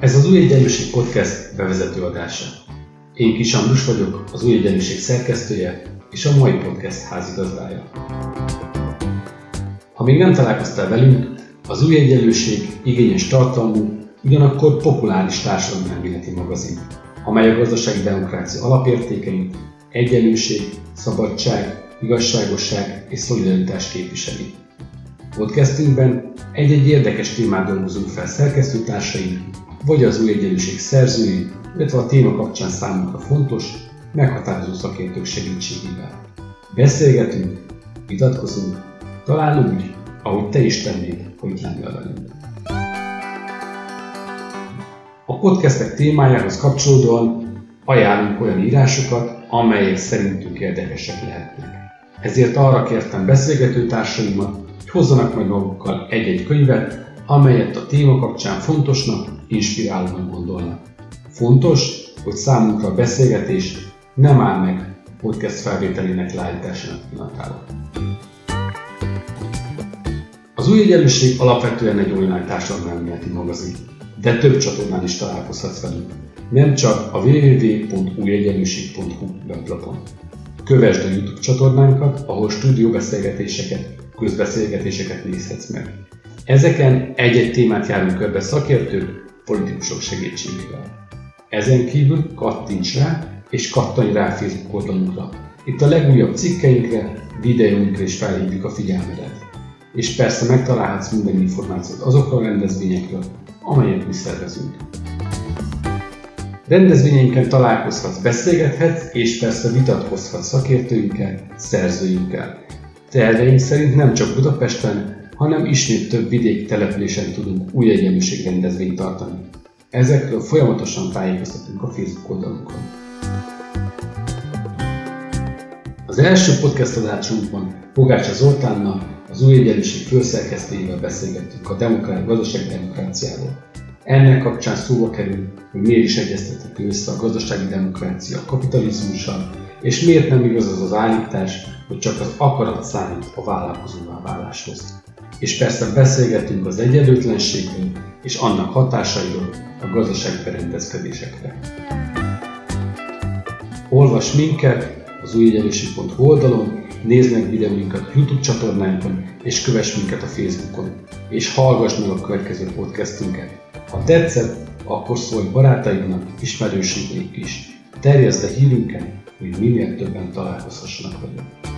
Ez az Új Egyenlőség Podcast bevezető adása. Én Kis Andrus vagyok, az Új Egyenlőség szerkesztője és a mai podcast házigazdája. Ha még nem találkoztál velünk, az Új Egyenlőség igényes tartalmú, ugyanakkor populáris társadalomelméleti magazin, amely a gazdasági demokrácia alapértékeit, egyenlőség, szabadság, igazságosság és szolidaritás képviseli. Podcastünkben egy-egy érdekes témát dolgozunk fel szerkesztőtársaink, vagy az új egyenlőség szerzői, illetve a téma kapcsán számunkra fontos, meghatározó szakértők segítségével. Beszélgetünk, vitatkozunk, talán úgy, ahogy te is tennéd, hogy itt lennél. A podcastek témájához kapcsolódóan ajánlunk olyan írásokat, amelyek szerintünk érdekesek lehetnek. Ezért arra kértem beszélgetőtársaimat, hogy hozzanak meg magukkal egy-egy könyvet, amelyet a téma kapcsán fontosnak, inspirálónak gondolnak. Fontos, hogy számunkra a beszélgetés nem áll meg podcast felvételének leállításának pillanatában. Az új egyenlőség alapvetően egy online társadalmi magazin, de több csatornán is találkozhatsz velünk, nem csak a www.újegyenlőség.hu weblapon. Kövesd a YouTube csatornánkat, ahol stúdióbeszélgetéseket, közbeszélgetéseket nézhetsz meg. Ezeken egy-egy témát járunk körbe szakértők, politikusok segítségével. Ezen kívül kattints rá, és kattanj rá Facebook oldalunkra. Itt a legújabb cikkeinkre, videóinkra is felhívjuk a figyelmedet. És persze megtalálhatsz minden információt azokról a rendezvényekről, amelyet mi szervezünk. Rendezvényeinken találkozhatsz, beszélgethetsz, és persze vitatkozhatsz szakértőinkkel, szerzőinkkel. Terveink szerint nem csak Budapesten, hanem ismét több vidéki településen tudunk új egyenlőség rendezvényt tartani. Ezekről folyamatosan tájékoztatunk a Facebook oldalunkon. Az első podcast adásunkban Pogácsa Zoltánnal, az új egyenlőség főszerkesztőjével beszélgettünk a demokrát, gazdasági demokráciáról. Ennek kapcsán szóba kerül, hogy miért is egyeztethető össze a gazdasági demokrácia a kapitalizmussal, és miért nem igaz az az állítás, hogy csak az akarat számít a vállalkozóvá váláshoz. És persze beszélgetünk az egyenlőtlenségről és annak hatásairól a gazdasági berendezkedésekre. Olvas minket az újegyenlőség.hu oldalon, nézd meg videóinkat YouTube csatornánkon, és kövess minket a Facebookon, és hallgass meg a következő podcastünket. Ha tetszett, akkor szólj barátaidnak, ismerőségnek is. Terjeszd a hírünket, hogy minél többen találkozhassanak velünk.